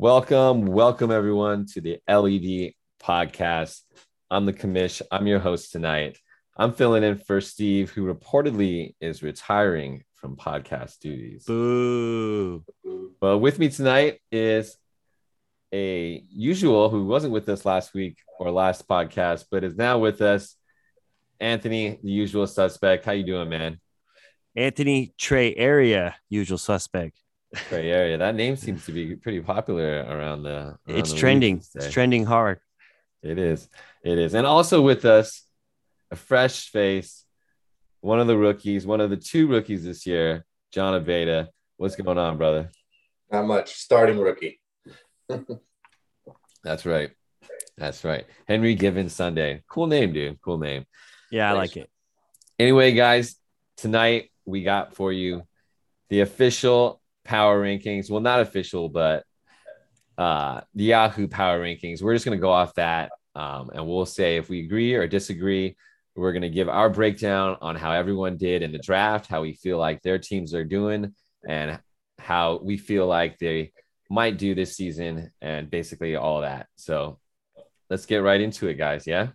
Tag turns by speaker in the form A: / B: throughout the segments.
A: Welcome, welcome everyone to the LED podcast. I'm the commish. I'm your host tonight. I'm filling in for Steve, who reportedly is retiring from podcast duties.
B: Boo.
A: But with me tonight is a usual who wasn't with us last week or last podcast, but is now with us. Anthony, the usual suspect. How you doing, man?
B: Anthony Trey Area, usual suspect.
A: Trey Area. That name seems to be pretty popular around the. Around
B: it's
A: the
B: trending.
A: league
B: It's trending hard.
A: It is. It is. And also with us, a fresh face, one of the rookies, one of the two rookies this year, John Abeda. What's going on, brother?
C: Not much. Starting rookie.
A: That's right. That's right. Henry Given Sunday. Cool name, dude. Cool name.
B: Yeah, I like it.
A: Anyway, guys, tonight we got for you the official power rankings. Well, not official, but uh, the Yahoo power rankings. We're just going to go off that um, and we'll say if we agree or disagree. We're going to give our breakdown on how everyone did in the draft, how we feel like their teams are doing, and how we feel like they might do this season, and basically all that. So let's get right into it, guys. Yeah.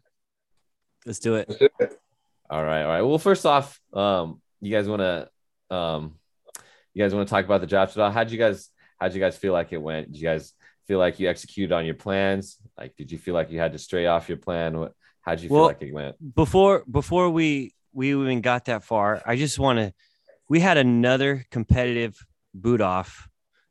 B: Let's do it.
C: Let's do it.
A: All right, all right. Well, first off, um, you guys want to, um, you guys want to talk about the draft at all? How'd you guys, how'd you guys feel like it went? Did you guys feel like you executed on your plans? Like, did you feel like you had to stray off your plan? What, how'd you feel
B: Well-
A: like it went?
B: Before before we we even got that far, I just want to. We had another competitive boot off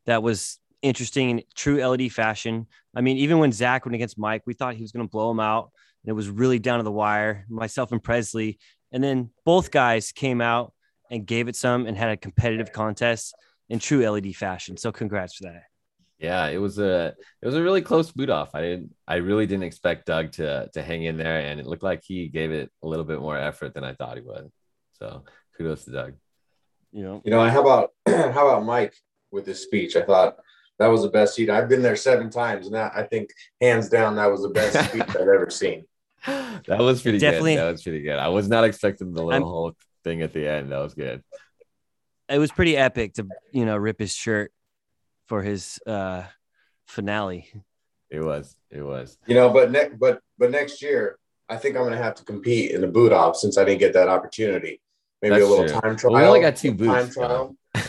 B: that was interesting in true LED fashion. I mean, even when Zach went against Mike, we thought he was going to blow him out, and it was really down to the wire. Myself and Presley, and then both guys came out and gave it some and had a competitive contest in true LED fashion. So congrats for that.
A: Yeah, it was a, it was a really close boot off. I didn't, I really didn't expect Doug to, to hang in there, and it looked like he gave it a little bit more effort than I thought he would. So kudos to Doug.
B: You know,
C: You know, how about how about Mike with his speech? I thought that was the best seat. I've been there seven times, and that, I think hands down that was the best speech I've ever seen.
A: that was pretty
B: Definitely-
A: good. That was pretty good. I was not expecting the little
B: I'm-
A: whole thing at the end. That was good.
B: it was pretty epic to you know rip his shirt for his uh finale.
A: It was. It was.
C: You know, but next but but next year, I think I'm gonna have to compete in the boot off since I didn't get that opportunity. Maybe
A: That's
C: a little
A: true.
C: time trial.
A: Well, we only got two
C: a
A: boots,
C: Time trial.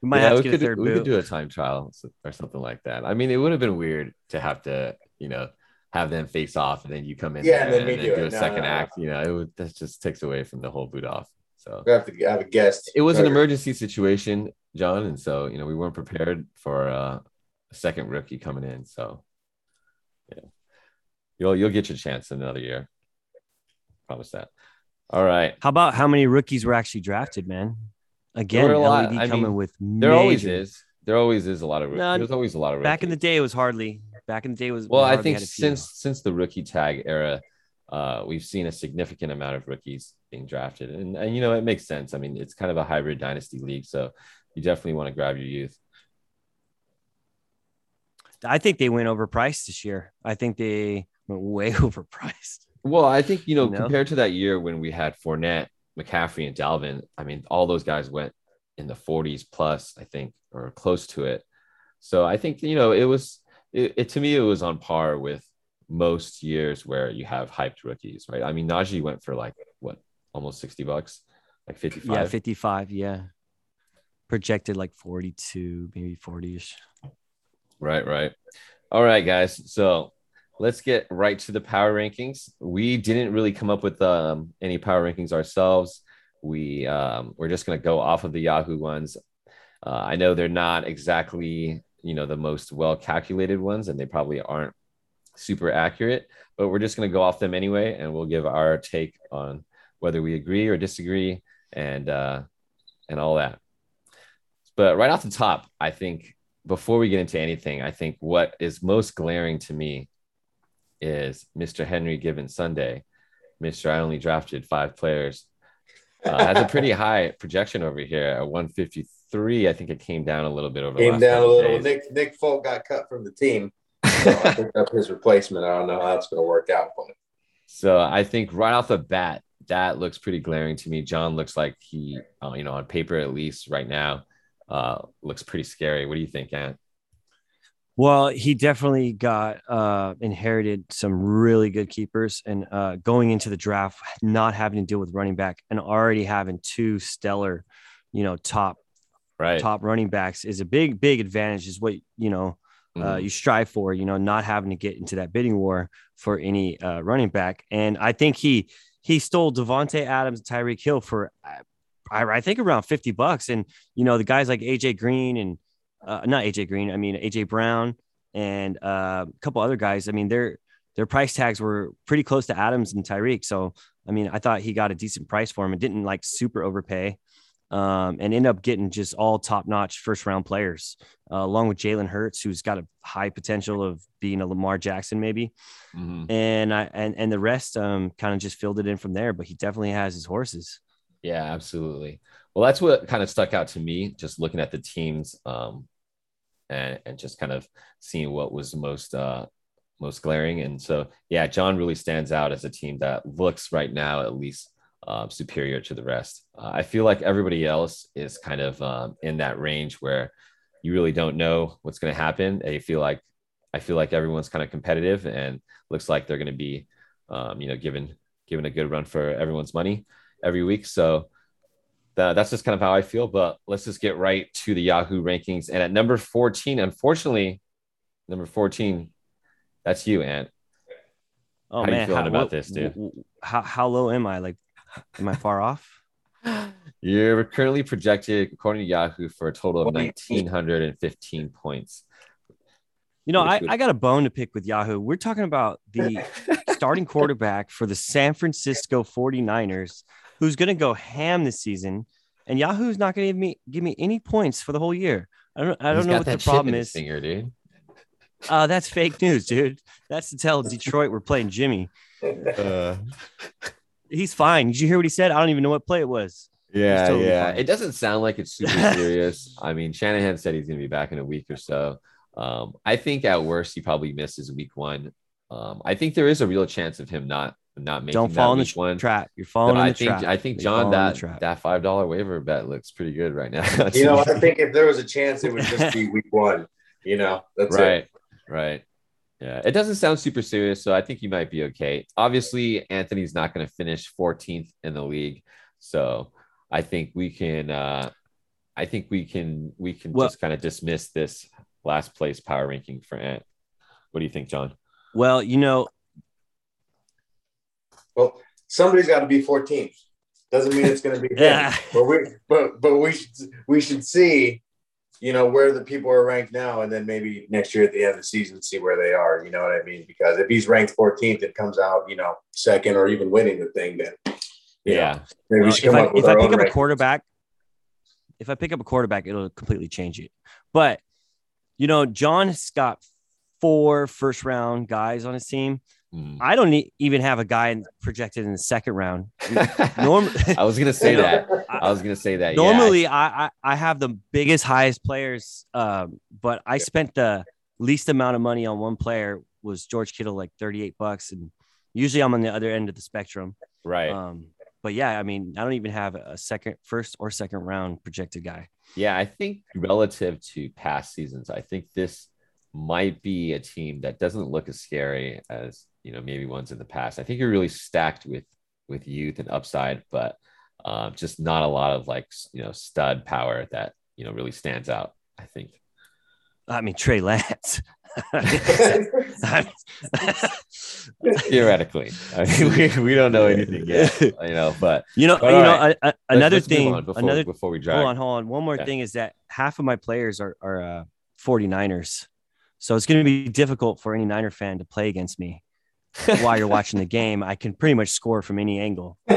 B: We might
A: Yeah,
B: have
A: we
B: to get
A: could,
B: a third
A: we
B: boot.
A: could do a time trial or something like that. I mean, it would have been weird to have to, you know, have them face off and then you come in
C: Yeah,
A: there
C: and then me do
A: do, a
C: No,
A: second
C: no, no.
A: act. You know, it would that just takes away from the whole boot off. So
C: We have to have a guest.
A: it was an emergency situation, John, and so you know we weren't prepared for uh, a second rookie coming in. So yeah, you'll you'll get your chance in another year. Promise that. All right.
B: How about how many rookies were actually drafted, man? Again,
A: were a.
B: LED
A: I
B: coming
A: mean,
B: with
A: There always is. There always is a lot of rookies.
B: No,
A: There's always a lot of rookies.
B: Back in the day, it was hardly. Back in the day, was we
A: Well, I think
B: had a few.
A: since since the rookie tag era, uh, we've seen a significant amount of rookies being drafted, and, and you know it makes sense. I mean, it's kind of a hybrid dynasty league, so you definitely want to grab your youth.
B: I think they went overpriced this year. I think they went way overpriced.
A: Well, I think you know
B: You know?
A: compared to that year when we had Fournette, McCaffrey, and Dalvin, I mean, all those guys went in the 40s plus, I think, or close to it. So I think you know it was it, it to me it was on par with most years where you have hyped rookies, right? I mean, Najee went for like what almost 60 bucks, like 55.
B: Yeah, 55. Yeah. Projected like 42, maybe 40 ish.
A: Right, right. All right, guys. So let's get right to the power rankings. We didn't really come up with um, any power rankings ourselves. We um, we're just gonna go off of the Yahoo ones. Uh, I know they're not exactly you know the most well calculated ones, and they probably aren't super accurate. But we're just gonna go off them anyway, and we'll give our take on whether we agree or disagree, and uh, and all that. But right off the top, I think before we get into anything, I think what is most glaring to me is Mr. Henry Given Sunday. Mr. I only drafted five players. Uh, has a pretty high projection over here at 153. I think it came down a little bit over the
C: Came
A: last
C: down a little.
A: days.
C: Nick Nick Folk got cut from the team. So I picked up his replacement. I don't know how it's going to work out. But
A: So I think right off the bat, that looks pretty glaring to me. John looks like he, uh, you know, on paper at least right now, uh, looks pretty scary. What do you think, Ant?
B: Well, he definitely got uh, inherited some really good keepers, and uh, going into the draft, not having to deal with running back, and already having two stellar, you know, top
A: Right.
B: top running backs is a big, big advantage. Is what you know uh,
A: Mhm.
B: you strive for. You know, not having to get into that bidding war for any uh, running back. And I think he he stole Davante Adams, and Tyreek Hill for uh, I, I think around fifty bucks. And you know, the guys like AJ Green and uh, not AJ Green, I mean AJ Brown and uh, a couple other guys. I mean, their their price tags were pretty close to Adams and Tyreek. So I mean, I thought he got a decent price for him and didn't like super overpay. Um, and end up getting just all top notch first round players, uh, along with Jalen Hurts, who's got a high potential of being a Lamar Jackson, maybe.
A: Mhm.
B: And I and and the rest um kind of just filled it in from there. But he definitely has his horses.
A: Yeah, absolutely. Well, that's what kind of stuck out to me, just looking at the teams, um, and and just kind of seeing what was most uh most glaring. And so, yeah, John really stands out as a team that looks right now at least uh, superior to the rest. Uh, I feel like everybody else is kind of um, in that range where you really don't know what's going to happen. I feel like I feel like everyone's kind of competitive and looks like they're going to be, um, you know, given given a good run for everyone's money every week. So that, that's just kind of how I feel. But let's just get right to the Yahoo rankings. And at number 14, unfortunately, number 14, that's you, Ant.
B: Oh
A: How you
B: man,
A: feeling about this, dude?
B: How how low am I? Like, am I far off?
A: You're currently projected, according to Yahoo, for a total of 1,915 points.
B: You know, I, I got a bone to pick with Yahoo. We're talking about the starting quarterback for the San Francisco 49ers, who's going to go ham this season. And Yahoo's not going to give me give me any points for the whole year. I don't I don't know what the problem is.
A: Finger, dude.
B: Uh, that's fake news, dude. That's to tell Detroit we're playing Jimmy.
A: Uh,
B: He's fine. Did you hear what he said? I don't even know what play it was.
A: yeah,
B: totally
A: yeah.
B: fine.
A: It doesn't sound like it's super serious. I mean, Shanahan said he's going to be back in a week or so. Um, I think at worst he probably misses week one. Um, I think there is a real chance of him not not making
B: Don't
A: that
B: fall in the
A: week one.
B: trap. You're falling in
A: I
B: the
A: think
B: trap.
A: I think John
B: falling
A: that that five dollar waiver bet looks pretty good right now.
C: You know, I think if there was a chance, it would just be week one. You know, that's it.
A: right, right. Yeah, it doesn't sound super serious, so I think you might be okay. Obviously, Anthony's not going to finish 14th in the league, so I think we can. uh I think we can we can
B: Well-
A: just kind of dismiss this last place power ranking for Ant. What do you think, John?
B: well, you know,
C: Well, somebody's got to be 14th. Doesn't mean it's going to be them.
B: Yeah.
C: But we, but but we should we should see, you know, where the people are ranked now, and then maybe next year at the end of the season, see where they are. You know what I mean? Because if he's ranked 14th, it comes out, you know, second or even winning the thing. Then, you know,
A: Yeah,
C: maybe we
B: Uh,
C: should
B: if
C: come
B: I,
C: with
B: if I pick
C: own
B: up a quarterback, if I pick up a quarterback, it'll completely change it. But you know, John's got four first round guys on his team.
A: Hmm.
B: I don't e- even have a guy in- projected in the second round. Norm-
A: I was gonna say that. I was gonna say that. yeah.
B: Normally, I, I I have the biggest, highest players, um, but I spent the least amount of money on one player. Was George Kittle like thirty eight bucks, and usually I'm on the other end of the spectrum.
A: right.
B: Um, but yeah, I mean, I don't even have a second, first or second round projected guy.
A: Yeah, I think relative to past seasons, I think this might be a team that doesn't look as scary as you know maybe ones in the past. I think you're really stacked with with youth and upside, but um, just not a lot of like you know stud power that you know really stands out. I think.
B: I mean, Trey Lance.
A: Theoretically, I mean, we, we don't know anything yet, you know. But
B: you know,
A: But
B: you know,
A: right.
B: a-
A: let's-
B: another
A: let's
B: thing,
A: before,
B: another
A: before we drag.
B: hold on, hold on. One more
A: Yeah.
B: thing is that half of my players are are uh, 49ers. So it's going to be difficult for any Niner fan to play against me while you're watching the game. I can pretty much score from any angle.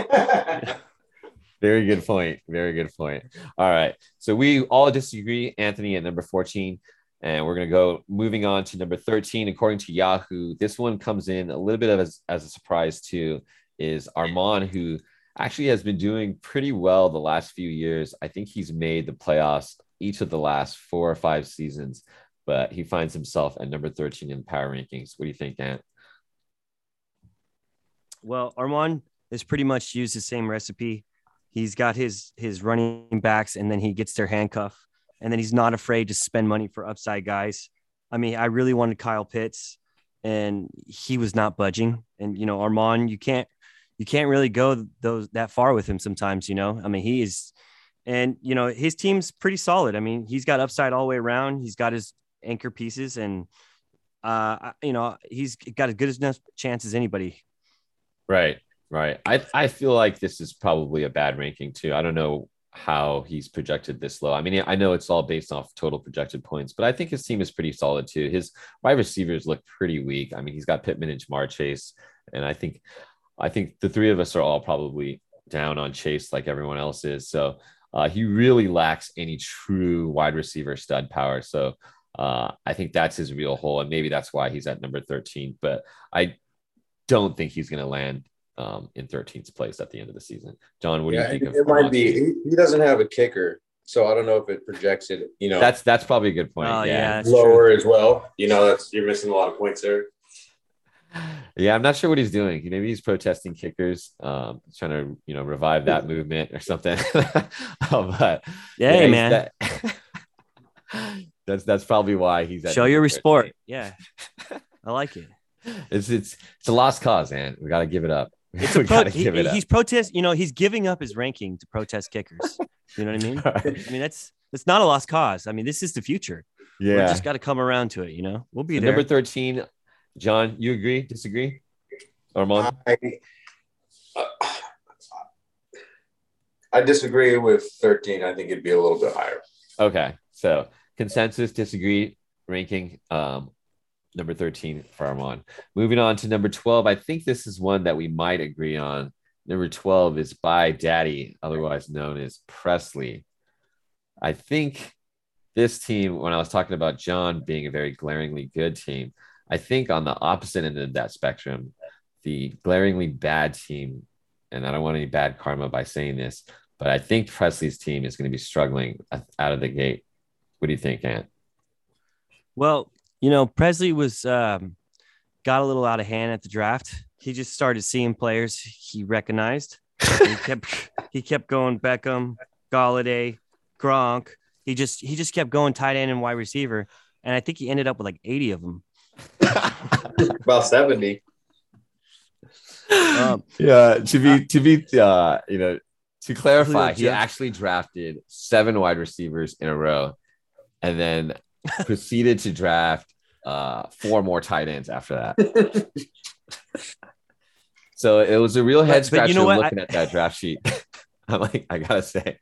A: Very good point. Very good point. All right. So we all disagree, Anthony, at number 14. And we're going to go moving on to number 13. According to Yahoo, this one comes in a little bit of as, as a surprise, too, is Armand, who actually has been doing pretty well the last few years. I think he's made the playoffs each of the last four or five seasons, but he finds himself at number 13 in power rankings. What do you think, Ant?
B: Well, Armand has pretty much used the same recipe. He's got his his running backs, and then he gets their handcuff, and then he's not afraid to spend money for upside guys. I mean, I really wanted Kyle Pitts, and he was not budging. And you know, Armand, you can't you can't really go those that far with him sometimes. You know, I mean, he is, and you know, his team's pretty solid. I mean, he's got upside all the way around. He's got his anchor pieces, and uh, you know, he's got as good as enough chance as anybody.
A: Right, right. I I feel like this is probably a bad ranking too. I don't know how he's projected this low. I mean, I know it's all based off total projected points, but I think his team is pretty solid too. His wide receivers look pretty weak. I mean, he's got Pittman and Ja'Marr Chase, and I think, I think the three of us are all probably down on Chase like everyone else is. So uh, he really lacks any true wide receiver stud power. So uh, I think that's his real hole, and maybe that's why he's at number thirteen. But I don't think he's going to land um, in 13th place at the end of the season. John, what
C: Yeah,
A: do you think?
C: it,
A: of
C: it might be. He, he doesn't have a kicker, so I don't know if it projects it. You know,
A: That's that's probably a good point.
B: Oh, yeah,
A: yeah.
B: that's
C: lower as well. You know, that's you're missing a lot of points there.
A: Yeah, I'm not sure what he's doing. Maybe he's protesting kickers, um, trying to you know revive that movement or something. Oh, but
B: Yeah,
A: yeah,
B: man,
A: that- that's that's probably why he's at
B: show your
A: 13.
B: sport. Yeah, I like it.
A: It's it's it's a lost cause, man. We got to give it up.
B: It's
A: we
B: a pro-
A: got to
B: he-
A: give it up.
B: he's protest. You know, he's giving up his ranking to protest kickers. You know what I mean? I mean, that's that's not a lost cause. I mean, this is the future. Yeah, We
A: yeah.
B: just got to come around to it. You know, we'll be
A: So
B: there.
A: number 13, John, you agree? Disagree? Armand?
C: I, uh, I disagree with 13. I think it'd be a little bit higher.
A: Okay. So consensus, disagree, ranking um, number 13 for Armand. Moving on to number 12. I think this is one that we might agree on. Number 12 is by Daddy, otherwise known as Presley. I think this team, when I was talking about John being a very glaringly good team, I think on the opposite end of that spectrum, the glaringly bad team, and I don't want any bad karma by saying this, but I think Presley's team is going to be struggling out of the gate. What do you think, Ant?
B: Well, you know, Presley was um, got a little out of hand at the draft. He just started seeing players he recognized. He kept he kept going Beckham, Golladay, Gronk. He just he just kept going tight end and wide receiver, and I think he ended up with like eighty of them.
C: About 70.
B: Um,
A: yeah, to be to be uh, you know, to clarify, he actually drafted seven wide receivers in a row, and then proceeded to draft uh, four more tight ends after that. So it was a real head scratcher
B: you know
A: looking at that draft sheet. I'm like, I gotta say,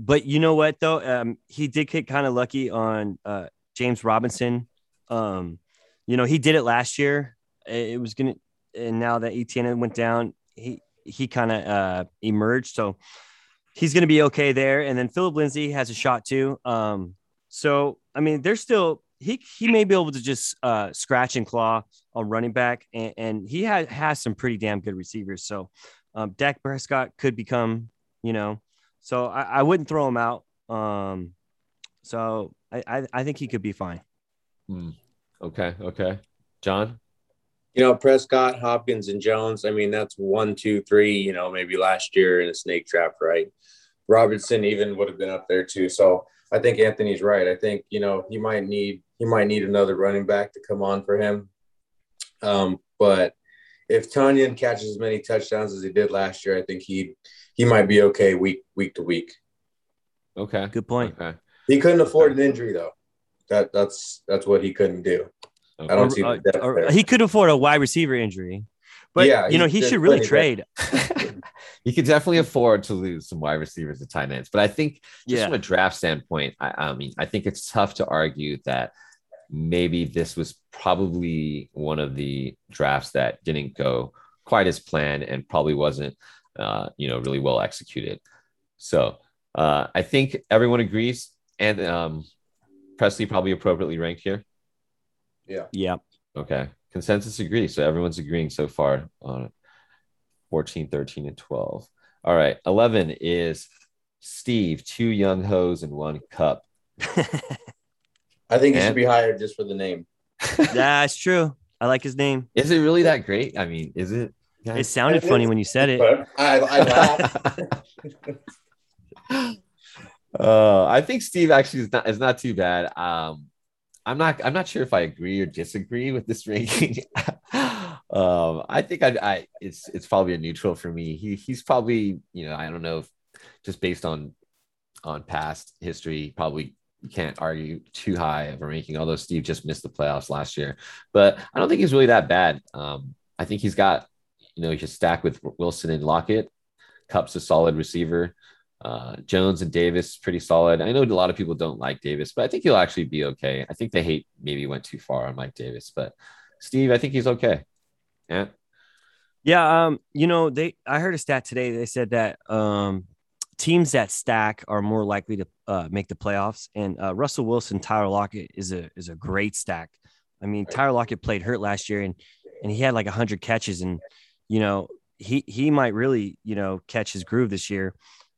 B: But you know what though, um, he did get kind of lucky on uh, James Robinson. Um, you know, he did it last year. It it was gonna, and now that Etienne went down, he he kind of uh, emerged. So he's gonna be okay there. And then Philip Lindsay has a shot too. Um, so I mean, there's still he he may be able to just uh, scratch and claw on running back, and, and he has has some pretty damn good receivers. So um, Dak Prescott could become, you know, so I, I wouldn't throw him out. Um, so I, I, I think he could be fine.
A: okay, okay, John.
C: You know, Prescott, Hopkins, and Jones. I mean, that's one, two, three, you know, maybe last year in a snake trap, right? Robertson even would have been up there too. So I think Anthony's right. I think, you know, he might need he might need another running back to come on for him. Um, but if Tanyan catches as many touchdowns as he did last year, I think he he might be okay week week to week.
A: Okay,
B: Good point.
A: Okay,
C: He couldn't afford an injury though. That that's that's what he couldn't do. I don't see
B: Or-
C: the
B: or- he could afford a wide receiver injury, but
C: Yeah,
B: you know
C: he-
B: he should really
C: plenty
B: trade.
A: you could definitely afford to lose some wide receivers to tight ends, but I think just
B: Yeah.
A: from a draft standpoint, I, I mean, I think it's tough to argue that maybe this was probably one of the drafts that didn't go quite as planned and probably wasn't, uh, you know, really well executed. So uh, I think everyone agrees, and um, Presley probably appropriately ranked here.
B: Yeah.
A: Okay. Consensus agrees. So everyone's agreeing so far on 14, 13, and 12. All right. 11 is Steve, two young hoes and one cup.
C: I think he should be hired just for the name.
B: That's true. I like his name.
A: Is it really that great? I mean, is it?
B: It sounded funny when you said it.
C: I, I laugh.
A: uh, I think Steve actually is not is not too bad. Um, I'm not I'm not sure if I agree or disagree with this ranking. Um, I think I, I it's it's probably a neutral for me. He he's probably you know I don't know if just based on on past history probably can't argue too high of a ranking. Although Steve just missed the playoffs last year, but I don't think he's really that bad. Um, I think he's got you know he's stack with Wilson and Lockett. Kupp's a solid receiver. Uh, Jones and Davis pretty solid. I know a lot of people don't like Davis, but I think he'll actually be okay. I think the hate maybe went too far on Mike Davis, but Steve, I think he's okay. Yeah.
B: Yeah, um, you know, they I heard a stat today. They said that um teams that stack are more likely to uh, make the playoffs. And uh, Russell Wilson, Tyler Lockett is a is a great stack. I mean, Tyler Lockett played hurt last year, and and he had like hundred catches, and you know he he might really you know catch his groove this year.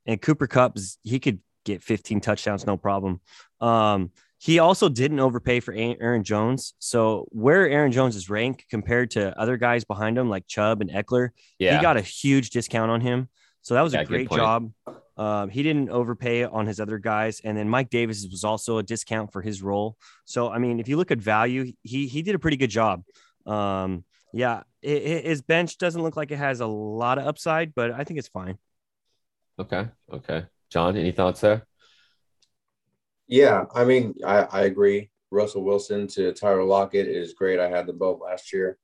B: And Cooper Kupp, he could get 15 touchdowns, no problem. Um, he also didn't overpay for Aaron Jones. So where Aaron Jones is ranked compared to other guys behind him, like Chubb and Ekeler, yeah. he got a huge discount on him. So that was yeah, a great job. Um, he didn't overpay on his other guys, and then Mike Davis was also a discount for his role. So I mean, if you look at value, he he did a pretty good job. Um, yeah, it, it, his bench doesn't look like it has a lot of upside, but I think it's fine.
A: Okay. Okay. John, any thoughts there?
C: Yeah, I mean, I, I agree. Russell Wilson to Tyler Lockett is great. I had them both last year.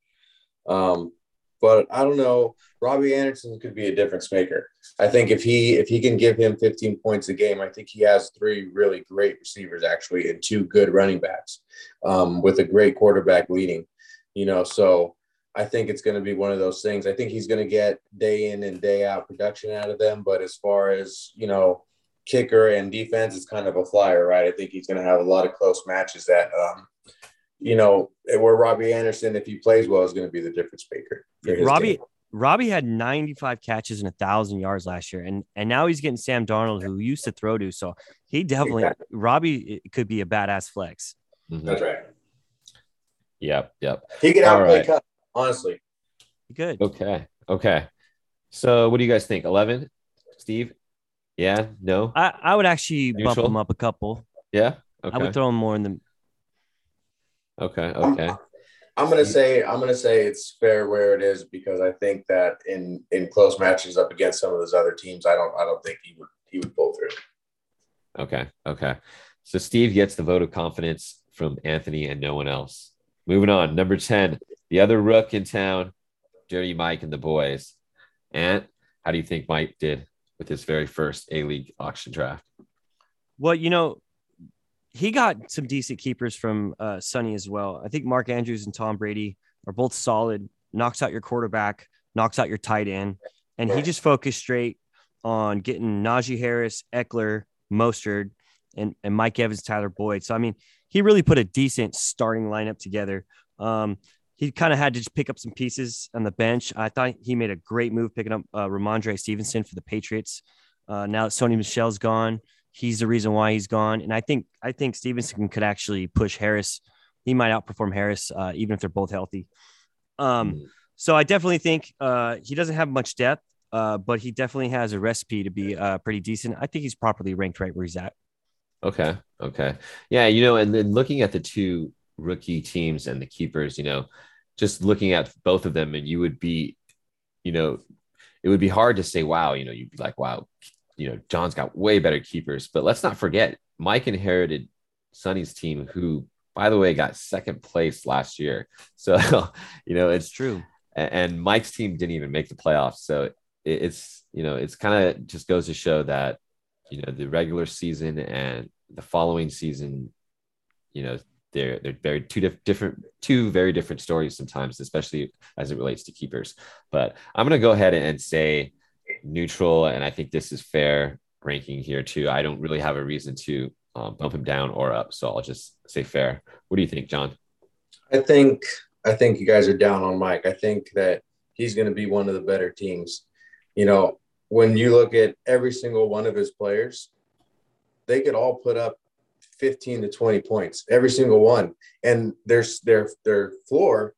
C: Um, but I don't know. Robbie Anderson could be a difference maker. I think if he if he can give him 15 points a game, I think he has three really great receivers actually and two good running backs um, with a great quarterback leading. You know, so I think it's going to be one of those things. I think he's going to get day in and day out production out of them. But as far as, you know, kicker and defense, is kind of a flyer, right? I think he's going to have a lot of close matches that, um, you know, where Robbie Anderson, if he plays well, is going to be the difference maker.
B: Robbie, team. Robbie had 95 catches and a thousand yards last year, and and now he's getting Sam Darnold, who used to throw to. So he definitely exactly. Robbie could be a badass flex.
C: Mm-hmm. That's right.
A: Yep, yep.
C: He could outplay right. Kupp honestly.
B: Good.
A: Okay. Okay. So what do you guys think? 11? Steve? Yeah? No?
B: I, I would actually Neutral? bump him up a couple.
A: Yeah? Okay.
B: I would throw him more in the.
A: Okay. Okay.
C: I'm gonna say I'm gonna say it's fair where it is because I think that in in close matches up against some of those other teams, I don't I don't think he would he would pull through.
A: Okay. Okay. So Steve gets the vote of confidence from Anthony and no one else. Moving on, number 10, the other rook in town, Dirty Mike and the boys. And how do you think Mike did with his very first A League auction draft?
B: Well, you know, he got some decent keepers from uh, Sonny as well. I think Mark Andrews and Tom Brady are both solid, knocks out your quarterback, knocks out your tight end. And he just focused straight on getting Najee Harris, Ekeler, Mostert, and, and Mike Evans, Tyler Boyd. So, I mean, he really put a decent starting lineup together. Um, he kind of had to just pick up some pieces on the bench. I thought he made a great move picking up uh, Rhamondre Stevenson for the Patriots. Uh, now that Sony Michel's gone, he's the reason why he's gone. And I think I think Stevenson could actually push Harris. He might outperform Harris uh, even if they're both healthy. Um, mm. So I definitely think uh, he doesn't have much depth, uh, but he definitely has a recipe to be uh, pretty decent. I think he's properly ranked right where he's at.
A: Okay. Okay. Yeah. You know, and then looking at the two rookie teams and the keepers, you know, just looking at both of them and you would be, you know, it would be hard to say, wow, you know, you'd be like, wow, you know, John's got way better keepers. But let's not forget, Mike inherited Sonny's team, who, by the way, got second place last year. So, you know, it's
B: true.
A: And Mike's team didn't even make the playoffs. So it's, you know, it's kind of just goes to show that, you know, the regular season and the following season, you know, they're they're very two diff- different two very different stories sometimes especially as it relates to keepers. But i'm to go ahead and say neutral and i think this is fair ranking here too. I don't really have a reason to um, bump him down or up so i'll just say fair. What do you think john?
C: I think i think you guys are down on mike. I think that he's going to be one of the better teams. You know when you look at every single one of his players they could all put up 15 to 20 points every single one and their their their floor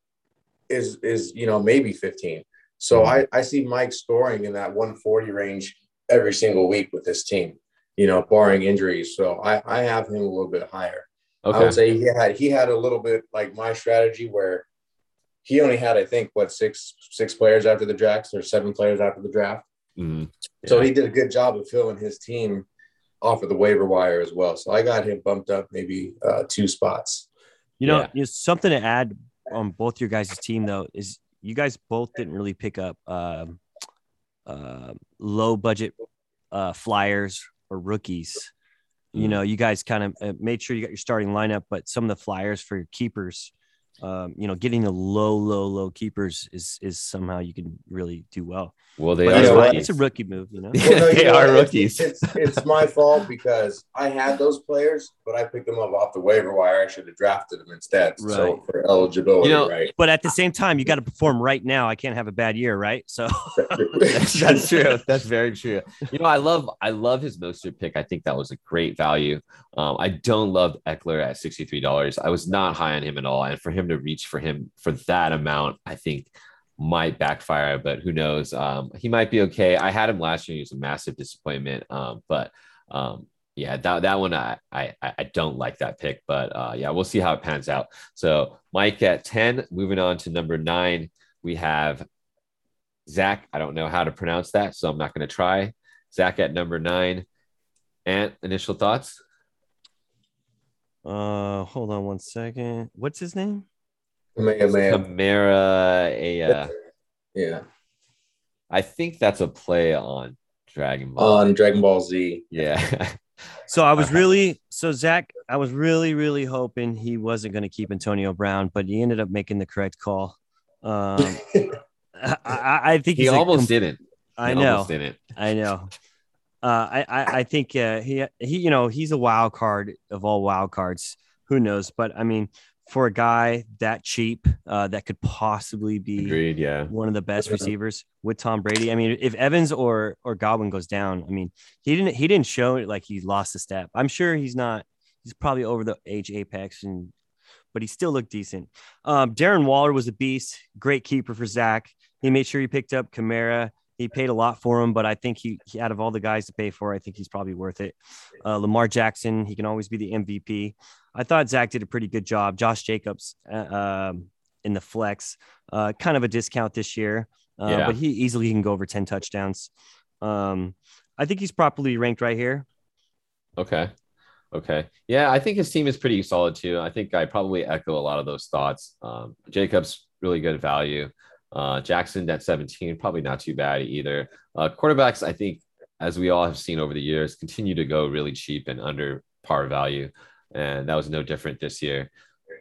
C: is is you know maybe 15 so mm-hmm. i i see mike scoring in that 140 range every single week with this team you know barring injuries so i i have him a little bit higher
A: Okay.
C: I would say he had he had a little bit like my strategy where he only had I think what six six players after the draft or seven players after the draft.
A: Mhm.
C: So he did a good job of filling his team off of the waiver wire as well. So I got him bumped up maybe uh, two spots.
B: You know,
A: Yeah.
B: something to add on both your guys' team though is you guys both didn't really pick up um, uh, low budget uh, flyers or rookies. You
A: Mm.
B: know, you guys kind of uh, made sure you got your starting lineup, but some of the flyers for your keepers, um, you know, getting the low, low, low keepers is is somehow you can really do well.
A: Well, they
B: But
A: are
B: that's
C: know
B: fine.
C: what?
A: rookies.
B: It's a rookie move, you know.
C: Well, no, you
A: they
C: know
A: are
C: what?
A: rookies.
C: It's, it's it's my fault because I had those players, but I picked them up off the waiver wire. I should have drafted them instead. So for eligibility,
A: You know,
C: right?
B: But at the same time, you got to perform right now. I can't have a bad year, right? So
A: that's, that's true. That's very true. You know, I love I love his Mostert pick. I think that was a great value. Um, I don't love Ekeler at sixty three dollars. I was not high on him at all, and for him to reach for him for that amount, I think might backfire. But who knows? Um, he might be okay. I had him last year. He was a massive disappointment. Um, but um, yeah, that that one I I I don't like that pick. But uh, yeah, we'll see how it pans out. So Mike at ten. Moving on to number nine, we have Zach, I don't know how to pronounce that, so I'm not going to try. Zach at number nine. Ant, initial thoughts?
B: Uh, hold on one second. What's his name?
C: Kamehameha.
A: Chimera, a, uh,
C: Yeah.
A: I think that's a play on Dragon Ball.
C: On Dragon Ball Z.
A: yeah.
B: So I was really so Zach. I was really really hoping he wasn't going to keep Antonio Brown, but he ended up making the correct call. Um, I, I, I think
A: he almost
B: com-
A: didn't. He
B: I know.
A: Almost didn't.
B: I know. Uh, I, I I think uh, he he you know he's a wild card of all wild cards. Who knows? But I mean, for a guy that cheap, uh, that could possibly be
A: Agreed. Yeah.
B: one of the best receivers with Tom Brady. I mean, if Evans or or Godwin goes down, I mean, he didn't he didn't show it like he lost a step. I'm sure he's not. He's probably over the age apex, and but he still looked decent. Um, Darren Waller was a beast, great keeper for Zach. He made sure he picked up Kamara. He paid a lot for him, but I think he, he out of all the guys to pay for, I think he's probably worth it. Uh, Lamar Jackson, he can always be the MVP. I thought Zach did a pretty good job. Josh Jacobs uh, um, in the flex, uh, kind of a discount this year, uh,
A: Yeah.
B: but he easily can go over 10 touchdowns. Um, I think he's properly ranked right here.
A: Okay. Okay. Yeah, I think his team is pretty solid too. I think I probably echo a lot of those thoughts. Um, Jacobs, really good value. Uh, Jackson at 17, probably not too bad either. Uh, quarterbacks, I think, as we all have seen over the years, continue to go really cheap and under par value. And that was no different this year.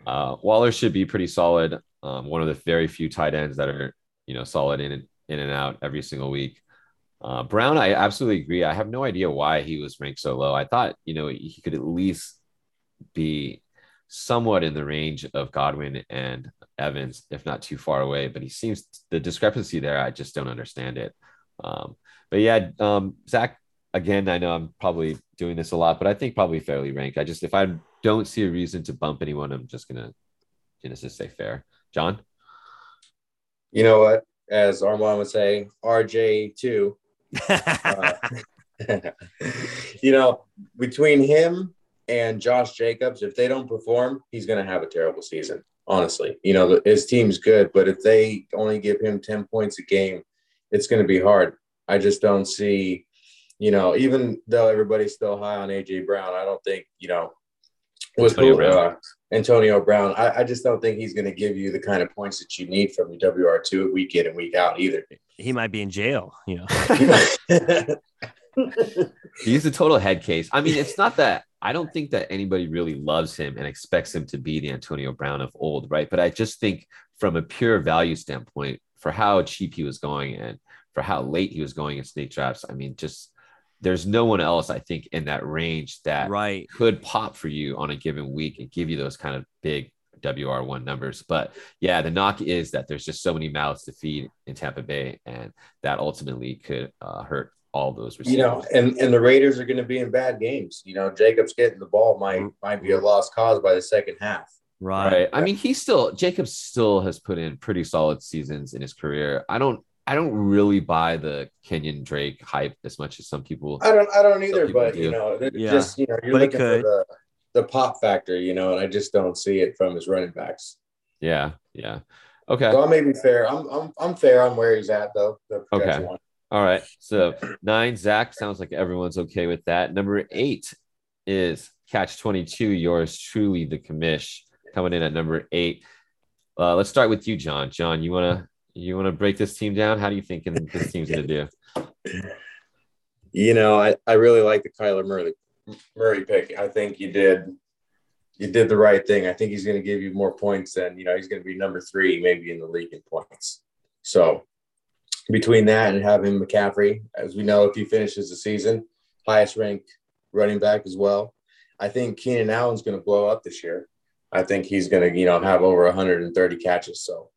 A: Uh, Waller should be pretty solid. Um, one of the very few tight ends that are, you know, solid in and in and out every single week. Uh, Brown, I absolutely agree. I have no idea why he was ranked so low. I thought, you know, he could at least be somewhat in the range of Godwin and Evans, if not too far away. But he seems the discrepancy there. I just don't understand it. Um, but yeah, um, Zach. Again, I know I'm probably doing this a lot, but I think probably fairly ranked. I just if I don't see a reason to bump anyone, I'm just gonna, you know, just say fair. John.
C: You know what? As Armand would say, RJ two. Uh, you know, between him and Josh Jacobs, if they don't perform, he's going to have a terrible season. Honestly, you know, his team's good, but if they only give him 10 points a game, it's going to be hard. I just don't see, you know, even though everybody's still high on AJ Brown, I don't think, you know, was
A: Antonio
C: cool,
A: Brown.
C: uh, Antonio Brown. I, I just don't think he's going to give you the kind of points that you need from your WR2 week in and week out either.
B: he might be in jail, you know.
A: He's a total head case. I mean, it's not that I don't think that anybody really loves him and expects him to be the Antonio Brown of old, right? But I just think from a pure value standpoint, for how cheap he was going and for how late he was going in snake drafts, I mean, just there's no one else I think in that range that
B: right.
A: could pop for you on a given week and give you those kind of big WR1 numbers. But yeah, the knock is that there's just so many mouths to feed in Tampa Bay, and that ultimately could uh, hurt all those receivers.
C: you know, and and the Raiders are going to be in bad games. You know, Jacobs getting the ball might might be a lost cause by the second half.
B: Right.
A: right. I mean, he still Jacobs still has put in pretty solid seasons in his career. I don't I don't really buy the Kenyan Drake hype as much as some people.
C: I don't I don't either, but
A: do.
C: you know,
B: Yeah,
C: just you know, you're
B: but
C: looking for the the pop factor, you know, and I just don't see it from his running backs.
A: Yeah, yeah. Okay.
C: So I may be fair. I'm I'm I'm fair on where he's at though.
A: okay. One. All right. So nine, Zach. Sounds like everyone's okay with that. Number eight is Catch 22. Yours truly, the commish, coming in at number eight. Uh, let's start with you, John. John, you wanna you wanna break this team down? How do you think this team's gonna do?
C: You know, I, I really like the Kyler Murray Murray pick. I think you did you did the right thing. I think he's going to give you more points than you know. He's going to be number three, maybe in the league in points. So between that and having McCaffrey, as we know, if he finishes the season, highest ranked running back as well. I think Keenan Allen's going to blow up this year. I think he's going to, you know, have over 130 catches. So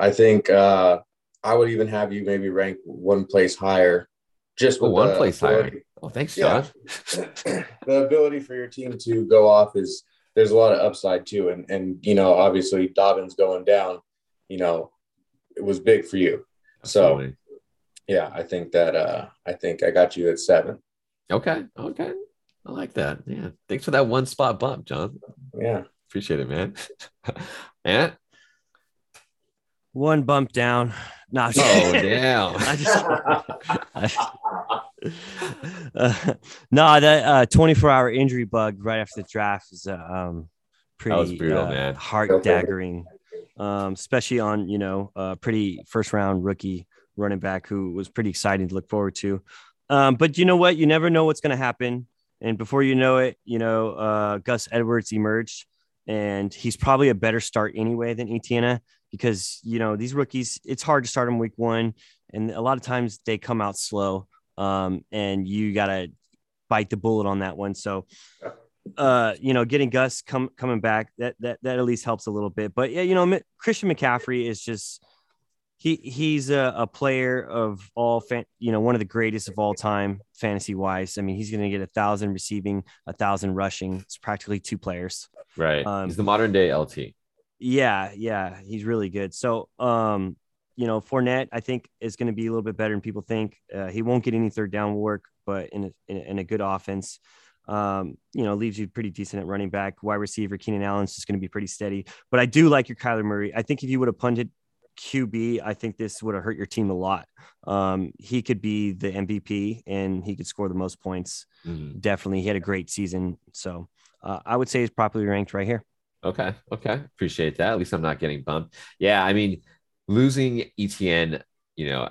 C: I think uh, I would even have you maybe rank one place higher, just
A: oh, one place ability. higher. Oh, thanks, John.
C: Yeah. the ability for your team to go off is there's a lot of upside too, and and you know, obviously Dobbins going down, you know, it was big for you. Absolutely. So yeah, I think that uh I think I got you at seven.
A: Okay. Okay. I like that. Yeah. Thanks for that one spot bump, John.
C: Yeah.
A: Appreciate it, man. and
B: one bump down. No,
A: oh damn! I just,
B: I, uh, no, that uh, 24 hour injury bug right after the draft is uh, um, pretty brutal, uh, man. heart daggering, um, especially on you know a pretty first round rookie running back who was pretty exciting to look forward to. Um, but you know what? You never know what's going to happen, and before you know it, you know uh, Gus Edwards emerged, and he's probably a better start anyway than Etienne because you know these rookies. It's hard to start them week one, and a lot of times they come out slow um, and you got to bite the bullet on that one. So, uh, you know, getting Gus come, coming back that that that at least helps a little bit. But yeah, you know, Christian McCaffrey is just he he's a, a player of all fan, you know one of the greatest of all time fantasy wise. I mean, he's going to get a thousand receiving, a thousand rushing. It's practically two players.
A: Right. Um, he's the modern day LT.
B: Yeah, yeah, he's really good. So, um, you know, Fournette, I think, is going to be a little bit better than people think. Uh, he won't get any third down work, but in a, in a good offense, um, you know, leaves you pretty decent at running back. Wide receiver, Keenan Allen's just going to be pretty steady. But I do like your Kyler Murray. I think if you would have punted QB, I think this would have hurt your team a lot. Um, he could be the MVP and he could score the most points. Mm-hmm. Definitely. He had a great season. So uh, I would say he's properly ranked right here.
A: Okay. Okay. Appreciate that. At least I'm not getting bumped. Yeah. I mean, losing Etienne, you know,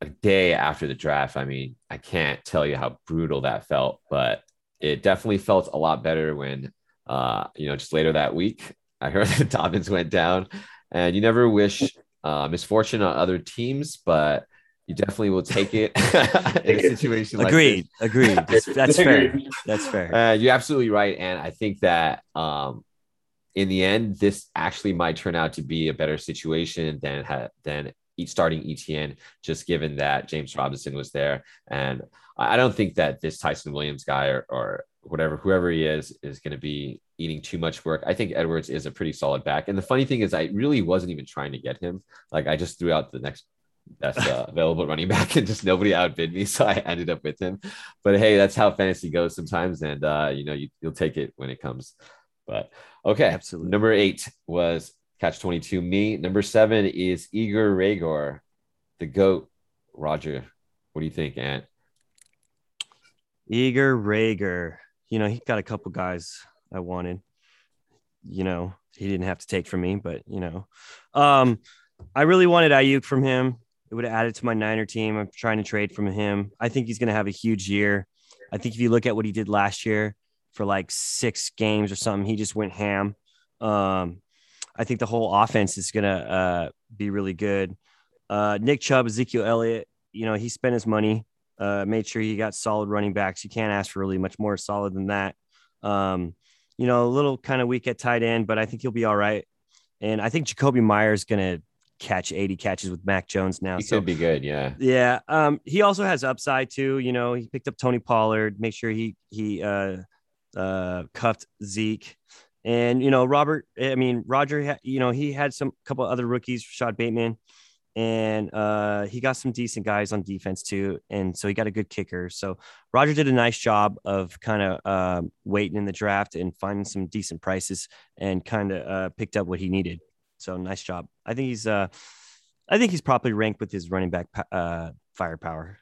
A: a day after the draft, I mean, I can't tell you how brutal that felt, but it definitely felt a lot better when, uh, you know, just later that week, I heard that Dobbins went down, and you never wish uh, misfortune on other teams, but you definitely will take it in a situation like
B: agreed agreed that's, that's fair that's fair
A: uh, you're absolutely right and i think that um, in the end, this actually might turn out to be a better situation than than starting Etienne, just given that James Robinson was there. And I don't think that this Ty'Son Williams guy or, or whatever, whoever he is, is going to be eating too much work. I think Edwards is a pretty solid back. And the funny thing is, I really wasn't even trying to get him. Like I just threw out the next best uh, available running back and just nobody outbid me. So I ended up with him. But hey, that's how fantasy goes sometimes. And, uh, you know, you, you'll take it when it comes. But okay,
B: absolutely.
A: Number eight was Catch 22. Me. Number seven is Igor Reagor, the GOAT. Roger, what do you think, Ant?
B: Igor Rager, You know, he got a couple guys I wanted. You know, he didn't have to take from me, but you know, um, I really wanted Aiyuk from him. It would have added to my Niner team. I'm trying to trade from him. I think he's going to have a huge year. I think if you look at what he did last year, for like six games or something. He just went ham. Um, I think the whole offense is gonna uh, be really good. Uh, Nick Chubb, Ezekiel Elliott, you know, he spent his money, uh, made sure he got solid running backs. You can't ask for really much more solid than that. Um, you know, a little kind of weak at tight end, but I think he'll be all right. And I think Jakobi Meyers gonna catch 80 catches with Mac Jones now.
A: He so, could be good. Yeah.
B: Yeah. Um, he also has upside too. You know, he picked up Tony Pollard, make sure he, he, uh, uh, cuffed Zeke. And, you know, Robert, I mean, Roger, you know, he had some couple other rookies, Rashod Bateman. and uh, he got some decent guys on defense too, and so he got a good kicker. So Roger did a nice job of kind of uh, waiting in the draft and finding some decent prices, and kind of uh, picked up what he needed. So nice job. I think he's uh, I think he's properly ranked with his running back uh, firepower.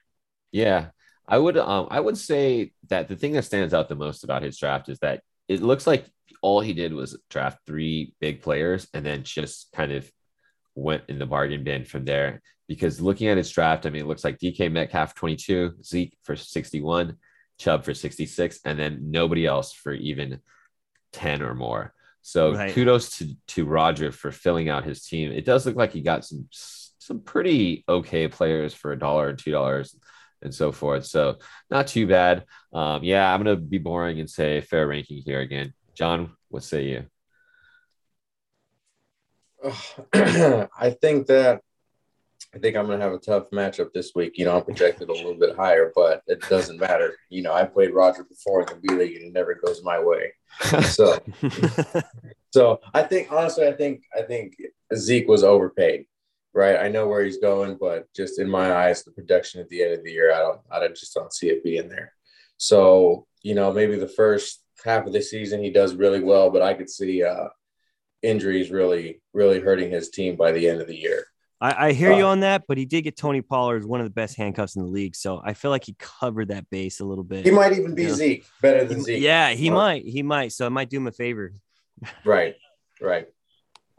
A: Yeah, I would um I would say that the thing that stands out the most about his draft is that it looks like all he did was draft three big players and then just kind of went in the bargain bin from there. Because looking at his draft, I mean, it looks like DK Metcalf 22, Zeke for 61, Chubb for 66, and then nobody else for even 10 or more. So right. kudos to to Roger for filling out his team. It does look like he got some some pretty okay players for a dollar or two dollars and so forth. So not too bad. Um, yeah, I'm gonna be boring and say fair ranking here again. John, what say you?
C: I think that I think I'm gonna have a tough matchup this week. You know, I'm projected a little bit higher, but it doesn't matter. You know, I played Roger before in the B League, and it never goes my way. So, so I think honestly, I think I think Zeke was overpaid. Right, I know where he's going, but just in my eyes, the production at the end of the year, I don't, I just don't see it being there. So, you know, maybe the first half of the season he does really well, but I could see uh, injuries really, really hurting his team by the end of the year.
B: I, I hear uh, you on that, but he did get Tony Pollard one of the best handcuffs in the league, so I feel like he covered that base a little bit.
C: He might even be know? Zeke better than Zeke.
B: Yeah, he might. He might. So it might do him a favor.
C: Right. Right.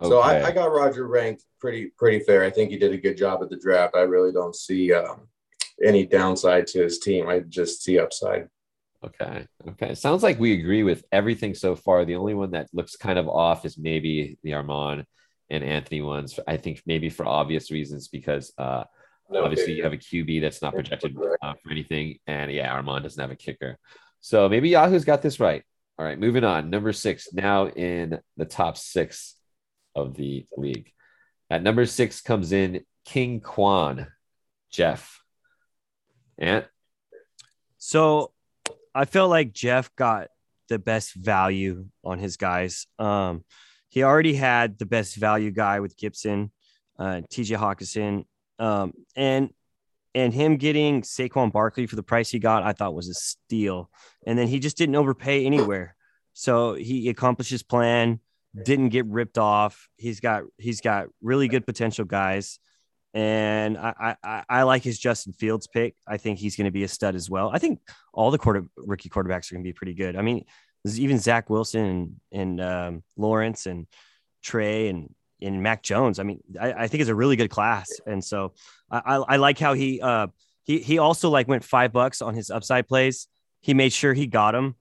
C: Okay. So I, I, got Roger ranked pretty pretty fair. I think he did a good job at the draft. I really don't see um, any downside to his team. I just see upside.
A: Okay. Okay. Sounds like we agree with everything so far. The only one that looks kind of off is maybe the Armand and Anthony ones. I think maybe for obvious reasons because uh, no, obviously you have a QB that's not projected uh, for anything, and yeah, Armand doesn't have a kicker. So maybe Yahoo's got this right. All right, moving on. Number six now in the top six of the league. At number six comes in King Kwan, Jeff. And
B: So I felt like Jeff got the best value on his guys. Um, he already had the best value guy with Gibson, uh, TJ Hockenson, um, and and him getting Saquon Barkley for the price he got, I thought was a steal. And then he just didn't overpay anywhere, so he accomplished his plan. Didn't get ripped off. He's got he's got really good potential guys and I, I, I like his Justin Fields pick. I think he's going to be a stud as well. I think all the quarter rookie quarterbacks are going to be pretty good. I mean, even Zach Wilson and, and um, Lawrence and Trey and and Mac Jones. I mean, I, I think it's a really good class, and so I, I, like how he uh he he also like went five bucks on his upside plays. He made sure he got them,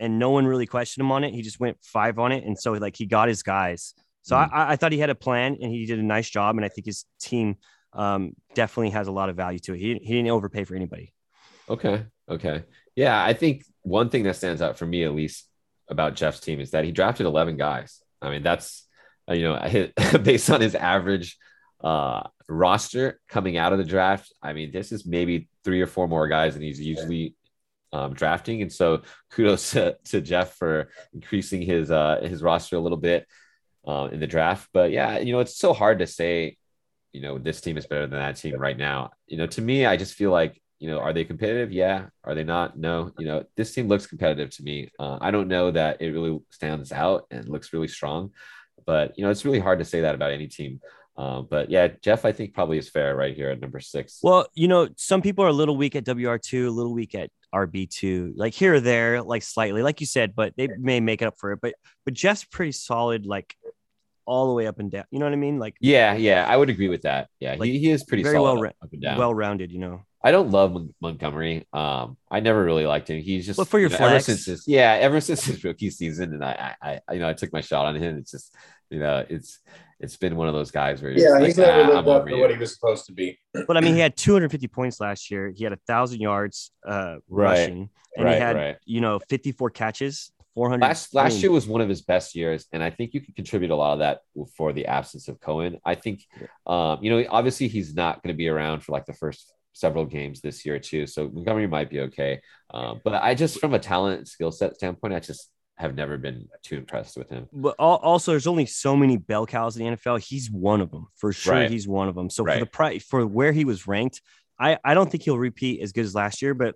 B: and no one really questioned him on it. He just went five on it, and so like he got his guys. So mm. I, I thought he had a plan, and he did a nice job, and I think his team um, definitely has a lot of value to it. He, he didn't overpay for anybody.
A: Okay. Okay. Yeah. I think one thing that stands out for me, at least about Jeff's team, is that he drafted 11 guys. I mean, that's, uh, you know, based on his average uh, roster coming out of the draft. I mean, this is maybe three or four more guys than he's usually um, drafting. And so kudos to, to Jeff for increasing his, uh, his roster a little bit uh, in the draft. But yeah, you know, it's so hard to say you know, this team is better than that team right now. You know, to me, I just feel like, you know, are they competitive? Yeah. Are they not? No. You know, this team looks competitive to me. Uh, I don't know that it really stands out and looks really strong, but, you know, it's really hard to say that about any team. Uh, but yeah, Jeff, I think probably is fair right here at number six.
B: Well, you know, some people are a little weak at WR2, a little weak at RB2, like here or there, like slightly, like you said, but they may make it up for it. But but Jeff's pretty solid, like all the way up and down. You know what I mean? Like
A: yeah, yeah, I would agree with that. Yeah, like, he, he is pretty very well up, up and down,
B: well rounded. You know,
A: I don't love Montgomery. Um, I never really liked him. He's just
B: but for your
A: you
B: know, ever
A: since his yeah, ever since his rookie season, and I, I, I, you know, I took my shot on him. It's just you know, it's it's been one of those guys where
C: yeah, he's like, never ah, lived up to what he was supposed to be.
B: But I mean, he had 250 points last year. He had a thousand yards uh, right. rushing, and right, he had right. you know 54 catches 400.
A: Last last year was one of his best years, and I think you can contribute a lot of that for the absence of Cohen. I think, um, you know, obviously he's not going to be around for like the first several games this year too, so Montgomery might be okay. Um, but I just from a talent skill set standpoint, I just have never been too impressed with him.
B: But also, there's only so many bell cows in the NFL. He's one of them for sure.
A: Right.
B: He's one of them. So
A: Right.
B: for the price for where he was ranked, I I don't think he'll repeat as good as last year, but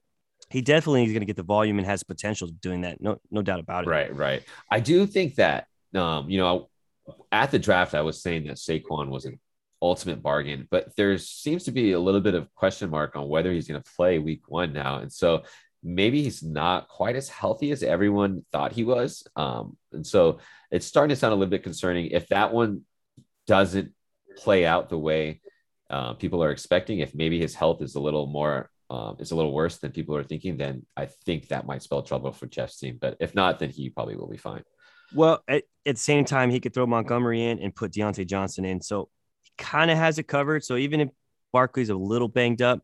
B: he definitely is going to get the volume and has potential of doing that. No no doubt about it.
A: Right, right. I do think that um, you know, at the draft, I was saying that Saquon was an ultimate bargain, but there seems to be a little bit of question mark on whether he's going to play week one now. And so maybe he's not quite as healthy as everyone thought he was. Um, and so it's starting to sound a little bit concerning. If that one doesn't play out the way uh, people are expecting, if maybe his health is a little more um, is a little worse than people are thinking, then I think that might spell trouble for Jeff's team. But if not, then he probably will be fine.
B: Well, at, at the same time, he could throw Montgomery in and put Diontae Johnson in. So he kind of has it covered. So even if Barkley's a little banged up,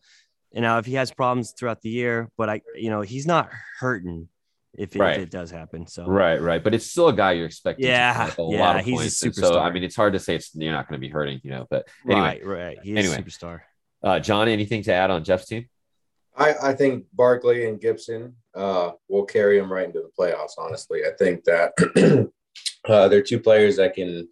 B: and now if he has problems throughout the year, but I, you know, he's not hurting if it,
A: Right.
B: if it does happen. So
A: Right, right. But it's still a guy you're expecting.
B: Yeah,
A: put a
B: yeah,
A: lot of
B: he's a
A: points. And So I mean, it's hard to say it's you're not going to be hurting, you know. But anyway,
B: right, right. He's
A: Anyway.
B: a superstar.
A: uh, John, anything to add on Jeff's team?
C: I, I think Barkley and Gibson uh, will carry him right into the playoffs. Honestly, I think that uh, they're two players that can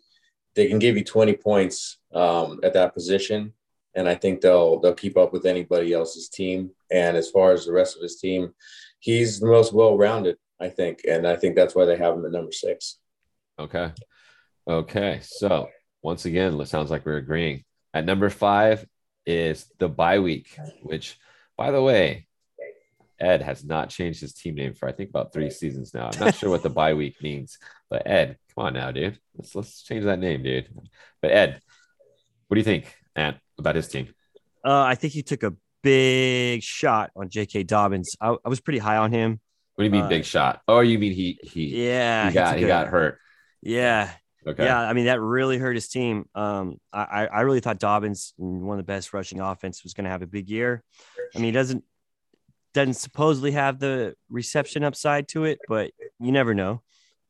C: they can give you 20 points um, at that position, and I think they'll they'll keep up with anybody else's team. And as far as the rest of his team, he's the most well rounded, I think, and I think that's why they have him at number six.
A: Okay. Okay. So once again, it sounds like we're agreeing. At number five is the bye week, which, by the way, Ed has not changed his team name for I think about three seasons now. I'm not sure what the bye week means, but Ed, come on now, dude. Let's let's change that name, dude. But Ed, what do you think, Ant, about his team?
B: Uh, I think he took a big shot on J.K. Dobbins. I, I was pretty high on him.
A: What do you mean
B: Uh,
A: big shot? Oh, you mean he he
B: Yeah,
A: he got he got hurt.
B: Yeah,
A: Okay.
B: yeah. I mean, that really hurt his team. Um, I I really thought Dobbins, one of the best rushing offense, was going to have a big year. I mean, he doesn't doesn't supposedly have the reception upside to it, but you never know.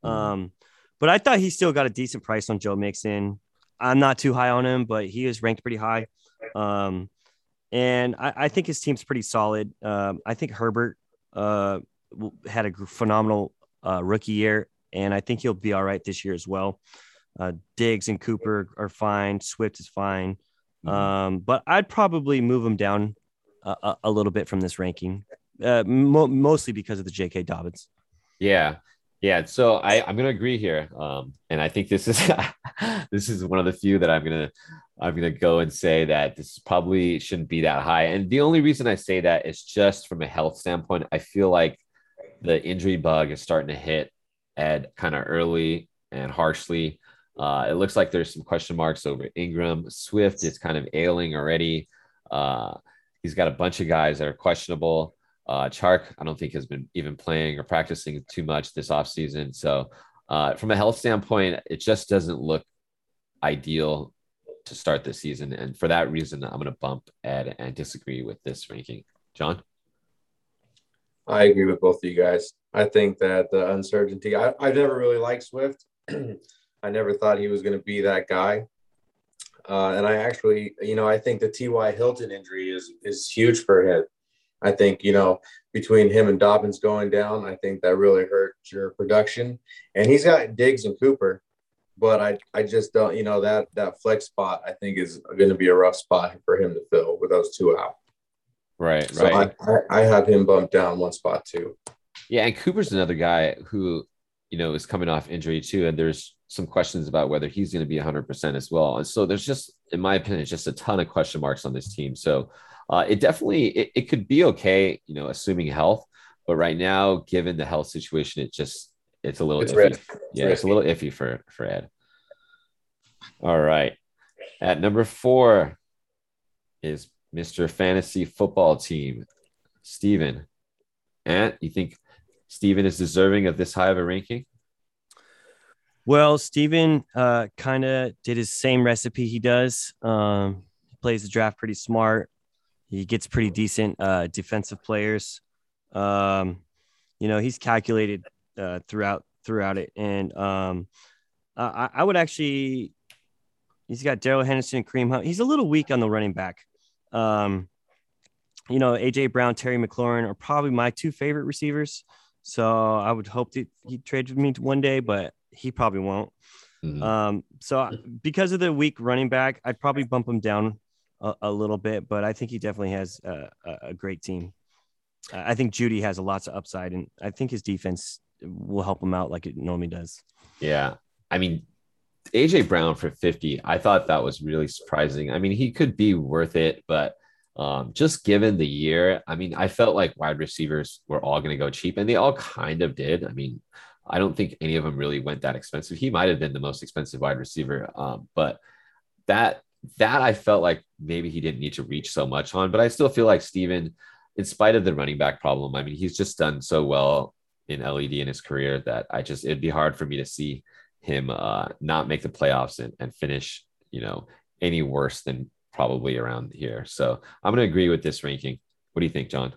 A: Mhm.
B: Um, but I thought he still got a decent price on Joe Mixon. I'm not too high on him, but he is ranked pretty high. Um, and I, I think his team's pretty solid. Um, I think Herbert uh, had a phenomenal uh, rookie year, and I think he'll be all right this year as well. Uh, Diggs and Cooper are fine. Swift is fine.
A: Mhm.
B: Um, but I'd probably move him down a, a, a little bit from this ranking, uh, mo- mostly because of the J.K. Dobbins.
A: Yeah. Yeah. So I, I'm gonna agree here. Um, and I think this is this is one of the few that I'm gonna I'm gonna go and say that this probably shouldn't be that high. And the only reason I say that is just from a health standpoint. I feel like the injury bug is starting to hit Ed kind of early and harshly. Uh, it looks like there's some question marks over Ingram. Swift is kind of ailing already. Uh, he's got a bunch of guys that are questionable. Uh, Chark, I don't think has been even playing or practicing too much this offseason. So, uh, from a health standpoint, it just doesn't look ideal to start the season. And for that reason, I'm going to bump Ed and disagree with this ranking. John?
C: I agree with both of you guys. I think that the uncertainty, I, I've never really liked Swift. I never thought he was going to be that guy. Uh, and I actually, you know, I think the T.Y. Hilton injury is is huge for him. I think, you know, between him and Dobbins going down, I think that really hurt your production. And he's got Diggs and Cooper, but I, I just don't, you know, that that flex spot I think is going to be a rough spot for him to fill with those two out.
A: Right,
C: So
A: right.
C: I, I, I have him bumped down one spot too.
A: Yeah, and Cooper's another guy who, you know, is coming off injury too, and there's some questions about whether he's going to be 100% as well. And so there's just, in my opinion, just a ton of question marks on this team. So uh, it definitely it, it could be okay, you know, assuming health. But right now, given the health situation, it just it's a little
C: It's
A: iffy.
C: risky.
A: Yeah, it's a little iffy for for Ed. All right, at number four is Mr. Fantasy Football Team, Steven. Ant, you think Steven is deserving of this high of a ranking?
B: Well, Steven uh, kind of did his same recipe he does. Um, he plays the draft pretty smart. He gets pretty decent uh, defensive players. Um, you know, he's calculated uh, throughout throughout it, and um, I, I would actually. He's got Darrell Henderson, Kareem Hunt. He's a little weak on the running back. Um, you know, AJ Brown, Terry McLaurin are probably my two favorite receivers. So I would hope that he trades with me one day, but he probably won't.
A: Mhm.
B: Um, so because of the weak running back, I'd probably bump him down a, a little bit, but I think he definitely has a, a, great team. I think Jeudy has a lots of upside, and I think his defense will help him out like it normally does.
A: Yeah. I mean, AJ Brown for 50, I thought that was really surprising. I mean, he could be worth it, but um, just given the year, I mean, I felt like wide receivers were all going to go cheap, and they all kind of did. I mean, I don't think any of them really went that expensive. He might have been the most expensive wide receiver, um, but that that I felt like maybe he didn't need to reach so much on. But I still feel like Steven, in spite of the running back problem, I mean, he's just done so well in LED in his career that I just it'd be hard for me to see him uh, not make the playoffs and, and finish, you know, any worse than probably around here. So I'm going to agree with this ranking. What do you think, John?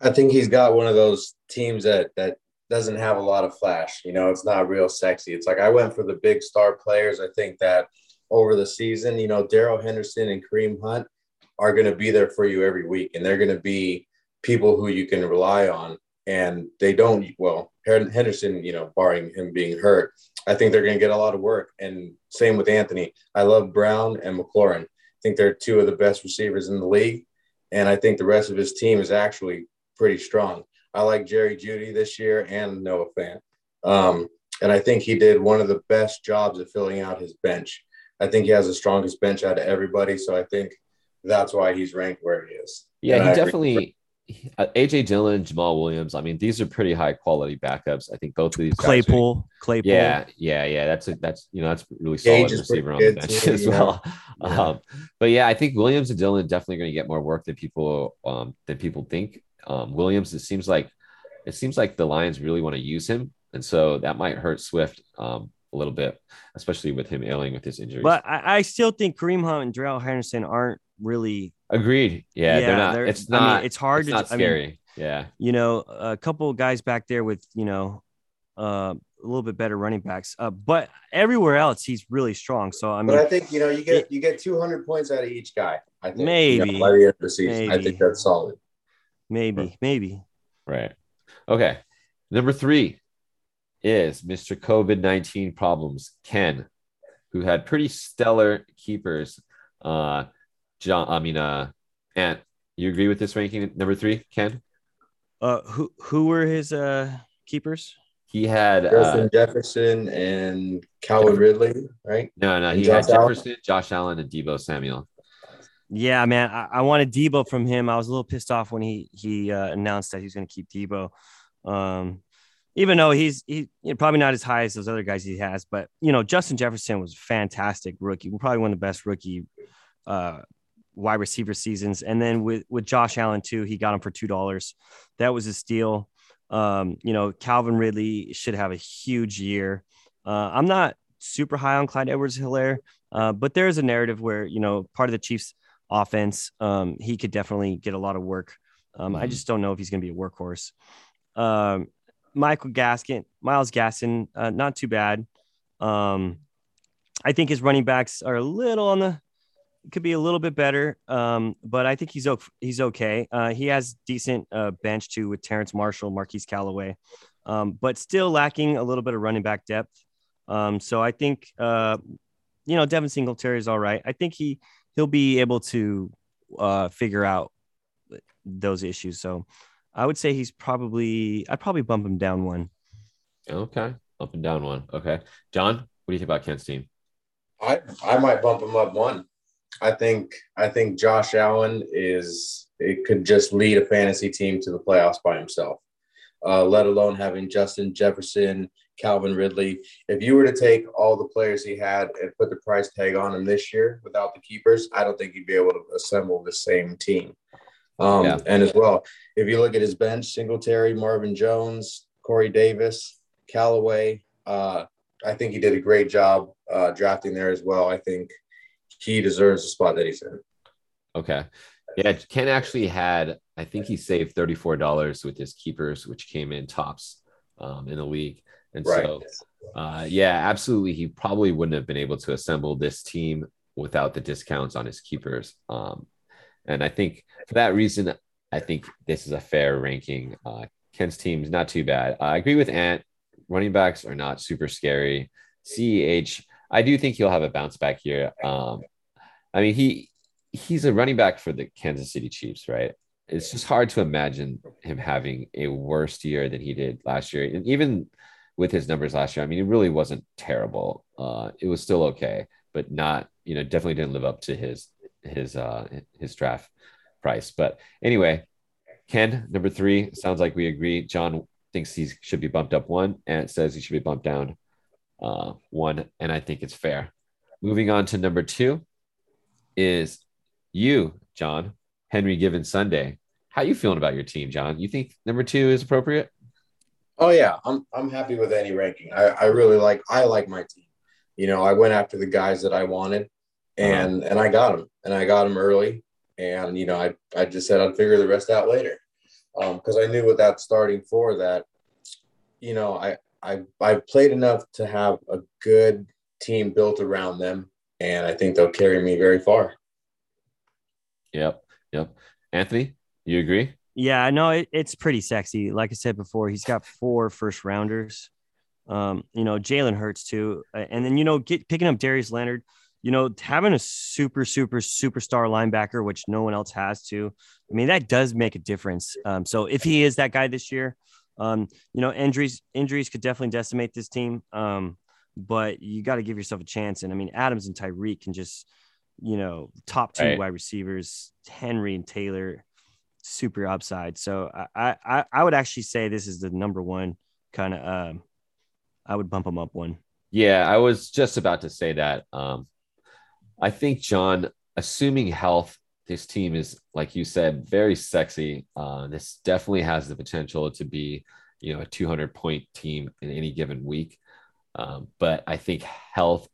C: I think he's got one of those teams that that doesn't have a lot of flash. You know, it's not real sexy. It's like I went for the big star players. I think that over the season, you know, Darrell Henderson and Kareem Hunt are going to be there for you every week, and they're going to be people who you can rely on. And they don't. Well, Henderson, you know, barring him being hurt, I think they're going to get a lot of work. And same with Anthony. I love Brown and McLaurin. I think they're two of the best receivers in the league. And I think the rest of his team is actually pretty strong. I like Jerry Jeudy this year and Noah Fant. Um, and I think he did one of the best jobs of filling out his bench. I think he has the strongest bench out of everybody. So I think that's why he's ranked where he is.
A: Yeah,
C: And
A: he
C: I
A: definitely. AJ Dillon, Jamaal Williams. I mean, these are pretty high quality backups. I think both of these guys are-
B: Claypool, Claypool.
A: Yeah, yeah, yeah. That's a that's you know that's really solid
C: is pretty
A: receiver on the bench
C: too,
A: as
C: you
A: well.
C: Yeah.
A: Um, but yeah, I think Williams and Dillon definitely going to get more work than people um, than people think. Um, Williams, it seems like it seems like the Lions really want to use him, and so that might hurt Swift um, a little bit, especially with him ailing with his injuries.
B: But I, I still think Kareem Hunt and Darrell Henderson aren't really.
A: Agreed. Yeah, they're not.
B: they're-
A: it's
B: I mean,
A: not.
B: it's hard
A: it's
B: to.
A: not
B: I mean,
A: scary. yeah.
B: you know, a couple of guys back there with, you know, uh, a little bit better running backs. Uh, but everywhere else, he's really strong. So, I mean,
C: But I think you know you get you get 200 points out of each guy. I think you know,
B: Maybe.
C: by the end of the season, I think that's solid.
B: maybe, maybe.
A: Right. Okay. Number three is Mr. COVID 19 problems, Ken, who had pretty stellar keepers. Uh, John, I mean, uh, Ant, you agree with this ranking? Number three, Ken?
B: Uh, who, who were his, uh, keepers?
A: He had, uh,
C: Justin Jefferson and Calvin Ridley, right?
A: no, no,
C: And
A: he had
C: Josh Allen?
A: Josh Allen, and Deebo Samuel.
B: Yeah, man, I, I wanted Deebo from him. I was a little pissed off when he he uh, announced that he was going to keep Deebo, um, even though he's he you know, probably not as high as those other guys he has. But you know, Justin Jefferson was a fantastic rookie, probably one of the best rookie uh, wide receiver seasons. And then with with Josh Allen too, he got him for two dollars. That was a steal. Um, you know, Calvin Ridley should have a huge year. Uh, I'm not super high on Clyde Edwards-Hilaire, uh, but there is a narrative where you know part of the Chiefs offense. Um, he could definitely get a lot of work. Um, I
A: Mhm.
B: just don't know if he's going to be a workhorse. Um, Michael Gaskin, Myles Gaskin, uh, not too bad. Um, I think his running backs are a little on the could be a little bit better, um, but I think he's. He's okay. Uh, he has decent uh, bench too with Terrence Marshall, Marquise Callaway, um, but still lacking a little bit of running back depth. Um, so I think uh, you know Devin Singletary is all right. I think he he'll be able to uh, figure out those issues. So I would say he's probably I'd probably bump him down one.
A: Okay. Up and down one. Okay. John, what do you think about Ken's team?
C: I I might bump him up one. I think I think Josh Allen is it could just lead a fantasy team to the playoffs by himself. Uh, let alone having Justin Jefferson, Calvin Ridley. If you were to take all the players he had and put the price tag on him this year without the keepers, I don't think he'd be able to assemble the same team. Um,
A: Yeah.
C: And as well, if you look at his bench, Singletary, Marvin Jones, Corey Davis, Callaway, uh, I think he did a great job uh, drafting there as well. I think he deserves the spot that he's in.
A: Okay. Yeah, Ken actually had, I think he saved $34 with his keepers, which came in tops um, in the league. And
C: Right.
A: so, uh, yeah, absolutely. He probably wouldn't have been able to assemble this team without the discounts on his keepers. Um, and I think for that reason, I think this is a fair ranking. Uh, Ken's team's not too bad. I agree with Ant. Running backs are not super scary. CEH, I do think he'll have a bounce back here. Um, I mean, he he's a running back for the Kansas City Chiefs, right? It's just hard to imagine him having a worse year than he did last year. And even with his numbers last year, I mean, it really wasn't terrible. Uh, it was still okay, but not, you know, definitely didn't live up to his his uh his draft price. But anyway, Ken, number three, sounds like we agree. John thinks he should be bumped up one, and says he should be bumped down uh, one, and I think it's fair. Moving on to number two is you, John Henry Given Sunday. How are you feeling about your team, John? You think number two is appropriate?
C: Oh yeah, I'm I'm happy with any ranking. I, I really like I like my team. You know, I went after the guys that I wanted, and uh-huh. and I got him, and I got him early, and you know I I just said I'd figure the rest out later, because um, I knew without starting for that, you know I I I've played enough to have a good team built around them, and I think they'll carry me very far.
A: Yep, yep. Anthony, you agree?
B: Yeah, no, it, it's pretty sexy. Like I said before, he's got four first rounders. Um, you know, Jalen Hurts too, and then you know, get, picking up Darius Leonard. You know, having a super, super, superstar linebacker, which no one else has to. I mean, that does make a difference. Um, so if he is that guy this year, um, you know, injuries injuries could definitely decimate this team. Um, but you got to give yourself a chance. And I mean, Adams and Tyreek can just, you know, top two right. wide receivers, Henry and Taylor, super upside. So I, I I would actually say this is the number one kind of. Uh, I would bump him up one.
A: Yeah, I was just about to say that. Um, I think John, assuming health this team is, like you said, very sexy. Uh, this definitely has the potential to be, you know, a 200 point team in any given week. Um, but I think health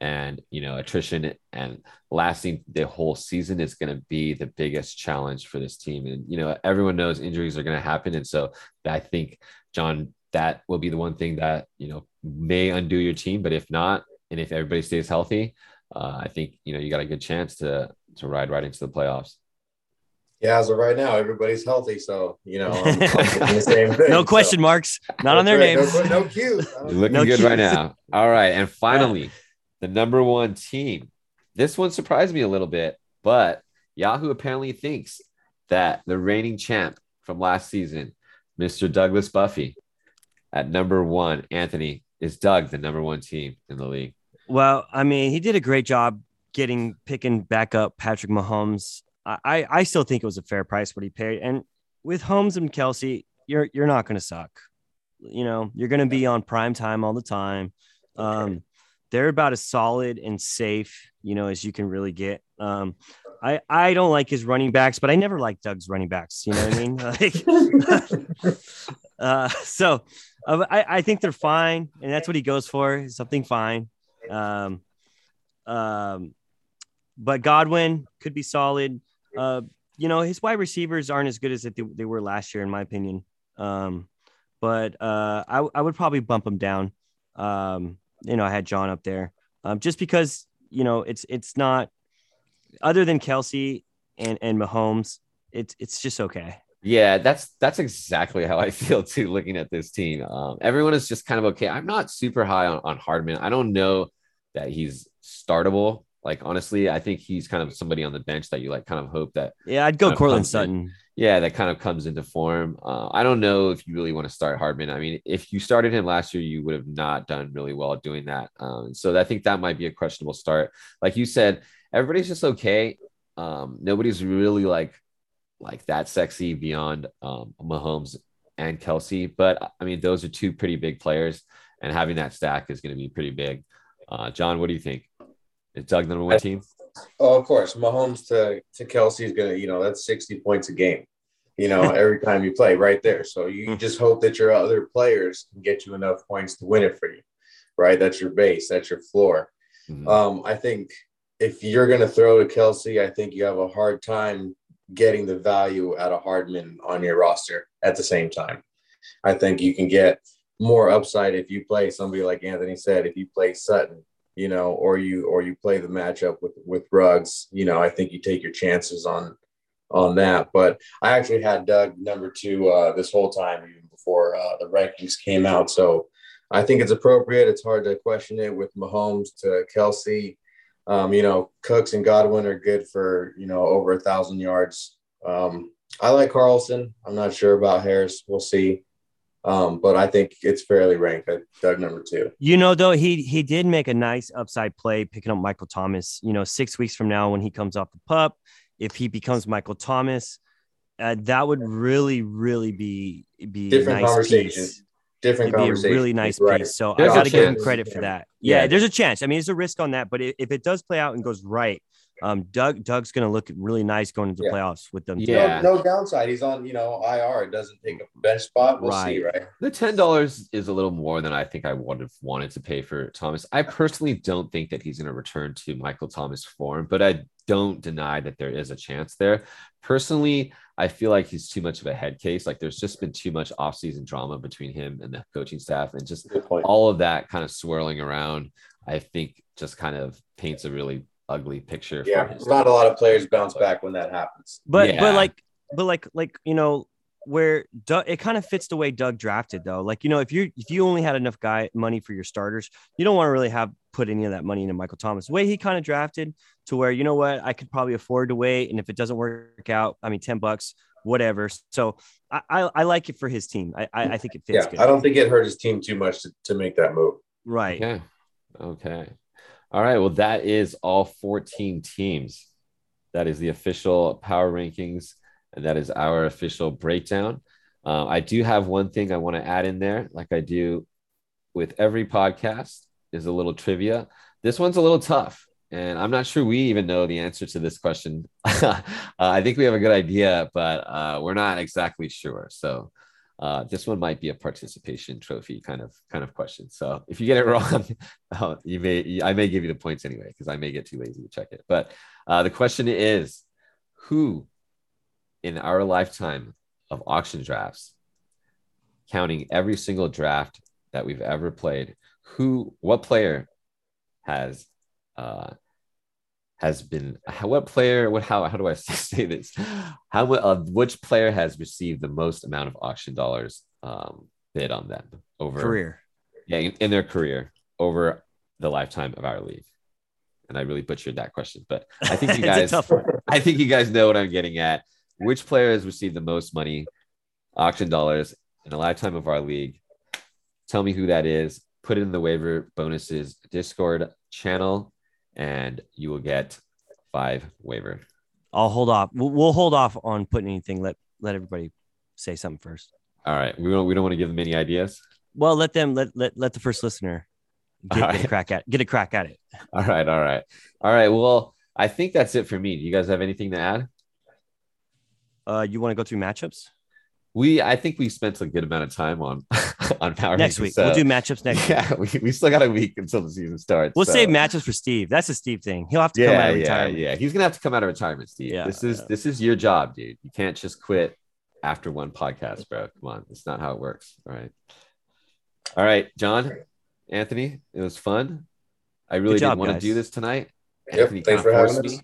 A: and you know attrition and lasting the whole season is going to be the biggest challenge for this team and you know everyone knows injuries are going to happen and so i think john that will be the one thing that you know may undo your team but if not and if everybody stays healthy uh, i think you know you got a good chance to to ride right into the playoffs.
C: Yeah, as of right now, everybody's healthy, so you know, I'm, I'm the same thing.
B: no question so. marks, not on their names.
C: No, no You're
A: looking no good right now. All right, and finally, yeah. the number one team. This one surprised me a little bit, but Yahoo apparently thinks that the reigning champ from last season, Mr. Douglas Buffy, at number one, Anthony, is Doug the number one team in the league?
B: Well, I mean, he did a great job getting picking back up Patrick Mahomes. I I still think it was a fair price what he paid. And with Holmes and Kelsey, you're you're not going to suck. You know, you're going to be on prime time all the time. Um, they're about as solid and safe, you know, as you can really get. Um, I I don't like his running backs, but I never liked Doug's running backs. You know what I mean? Like, uh, so uh, I I think they're fine, and that's what he goes for, something fine. Um, um, but Godwin could be solid. Uh, you know, his wide receivers aren't as good as they, they were last year, in my opinion. Um, but uh, I, I would probably bump him down. Um, you know, I had John up there um, just because you know it's it's not other than Kelsey and and Mahomes, it's it's just okay.
A: Yeah, that's that's exactly how I feel too. Looking at this team, um, everyone is just kind of okay. I'm not super high on, on Hardman. I don't know that he's startable like honestly, I think he's kind of somebody on the bench that you like kind of hope that.
B: Yeah, I'd go Courtland Sutton.
A: In. Yeah, that kind of comes into form. Uh, I don't know if you really want to start Hardman. I mean, if you started him last year, you would have not done really well doing that. Um, so I think that might be a questionable start. Like you said, everybody's just okay. Um, nobody's really like like that sexy beyond um, Mahomes and Kelsey, But I mean, those are two pretty big players, and having that stack is going to be pretty big. Uh, John, what do you think? Is Doug the number one team?
C: Oh, of course. Mahomes to, to Kelsey is going to, you know, that's 60 points a game, you know, every time you play right there. So you hmm. just hope that your other players can get you enough points to win it for you, right? That's your base, that's your floor. Mm-hmm. Um, I think if you're going to throw to Kelsey, I think you have a hard time getting the value out of Hardman on your roster at the same time. I think you can get more upside if you play somebody like Anthony said, if you play Sutton, you know, or you or you play the matchup with with Ruggs, you know, I think you take your chances on on that. But I actually had Doug number two uh, this whole time, even before uh, the rankings came out. So I think it's appropriate. It's hard to question it with Mahomes to Kelsey. Um, you know, Cooks and Godwin are good for you know over a thousand yards. Um, I like Carlson. I'm not sure about Harris. We'll see. Um, but I think it's fairly ranked at Doug number two.
B: You know, though, he he did make a nice upside play picking up Michael Thomas. You know, six weeks from now when he comes off the pup, if he becomes Michael Thomas, uh, that would really, really be be
C: Different
B: a nice
C: conversation.
B: piece.
C: Different
B: It'd be a really nice
C: Right.
B: piece. So
A: There's
B: I got to give him credit for that.
C: Yeah.
B: Yeah, there's a chance. I mean, it's a risk on that, but if it does play out and goes right, um, Doug Doug's going to look really nice going into
C: Yeah.
B: playoffs with them.
A: Yeah.
C: No, no downside. He's on, you know, IR. It doesn't take a bench spot. We'll see,
B: Right.
C: right?
A: The ten dollars is a little more than I think I would have wanted to pay for Thomas. I personally don't think that he's going to return to Michael Thomas form, but I don't deny that there is a chance there. Personally, I feel like he's too much of a head case. Like there's just been too much offseason drama between him and the coaching staff, and just all of that kind of swirling around. I think just kind of paints a really ugly picture. for
C: Yeah,
A: his-
C: not a lot of players bounce back when that happens.
B: But
A: Yeah.
B: but like but like like you know where Doug, it kind of fits the way Doug drafted though. Like you know if you if you only had enough guy money for your starters, you don't want to really have put any of that money into Michael Thomas. The way he kind of drafted to where you know what I could probably afford to wait, and if it doesn't work out, I mean ten bucks, whatever. So I I, I like it for his team. I I, I think it fits
C: Yeah,
B: good.
C: I don't think it hurt his team too much to, to make that move.
B: right.
A: Okay. Okay. All right. Well, that is all 14 teams. That is the official power rankings, and that is our official breakdown. Uh, I do have one thing I want to add in there, like I do with every podcast, is a little trivia. This one's a little tough, and I'm not sure we even know the answer to this question. uh, I think we have a good idea, but uh, we're not exactly sure. So uh, this one might be a participation trophy kind of kind of question. So if you get it wrong, uh, you may I may give you the points anyway because I may get too lazy to check it. But uh, the question is, who in our lifetime of auction drafts, counting every single draft that we've ever played, who what player has uh, has been what player what how how do I say this? How uh, which player has received the most amount of auction dollars um, bid on them over
B: Career.
A: yeah in, in their career over the lifetime of our league? And I really butchered that question but I think you guys. I think you guys know what I'm getting at. Which player has received the most money auction dollars in the lifetime of our league? Tell me who that is. Put it in the waiver bonuses discord channel and you will get five waiver.
B: I'll hold off. We'll, we'll hold off on putting anything. Let let everybody say something first.
A: all right. We don't we don't want to give them any ideas?
B: Well, let them let let, let the first listener get,
A: All
B: get a crack at get a crack at it.
A: all right. All right. All right. Well i think that's it for me. Do you guys have anything to add?
B: Uh, you want to go through matchups?
A: We i think we spent a good amount of time on on power
B: next
A: rankings,
B: week?
A: so-
B: we'll do matchups next week.
A: yeah we, we still got a week until the season starts
B: We'll
A: so-
B: save matchups for Steve. That's a Steve thing. He'll have to come out
A: yeah
B: of
A: yeah
B: retirement.
A: yeah he's gonna have to come out of retirement steve
B: Yeah,
A: this is
B: yeah.
A: this is your job dude you can't just quit after one podcast bro come on it's not how it works all right all right john anthony it was fun i really
B: Good job,
A: didn't want to do this tonight
C: Yep,
A: Anthony
C: thanks for having
A: forced me.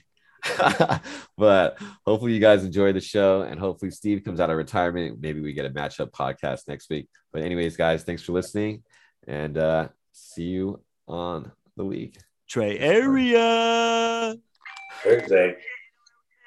A: but hopefully you guys enjoy the show and hopefully steve comes out of retirement maybe we get a matchup podcast next week but anyways guys thanks for listening and uh see you on the league
B: Trey area.
C: Thursday.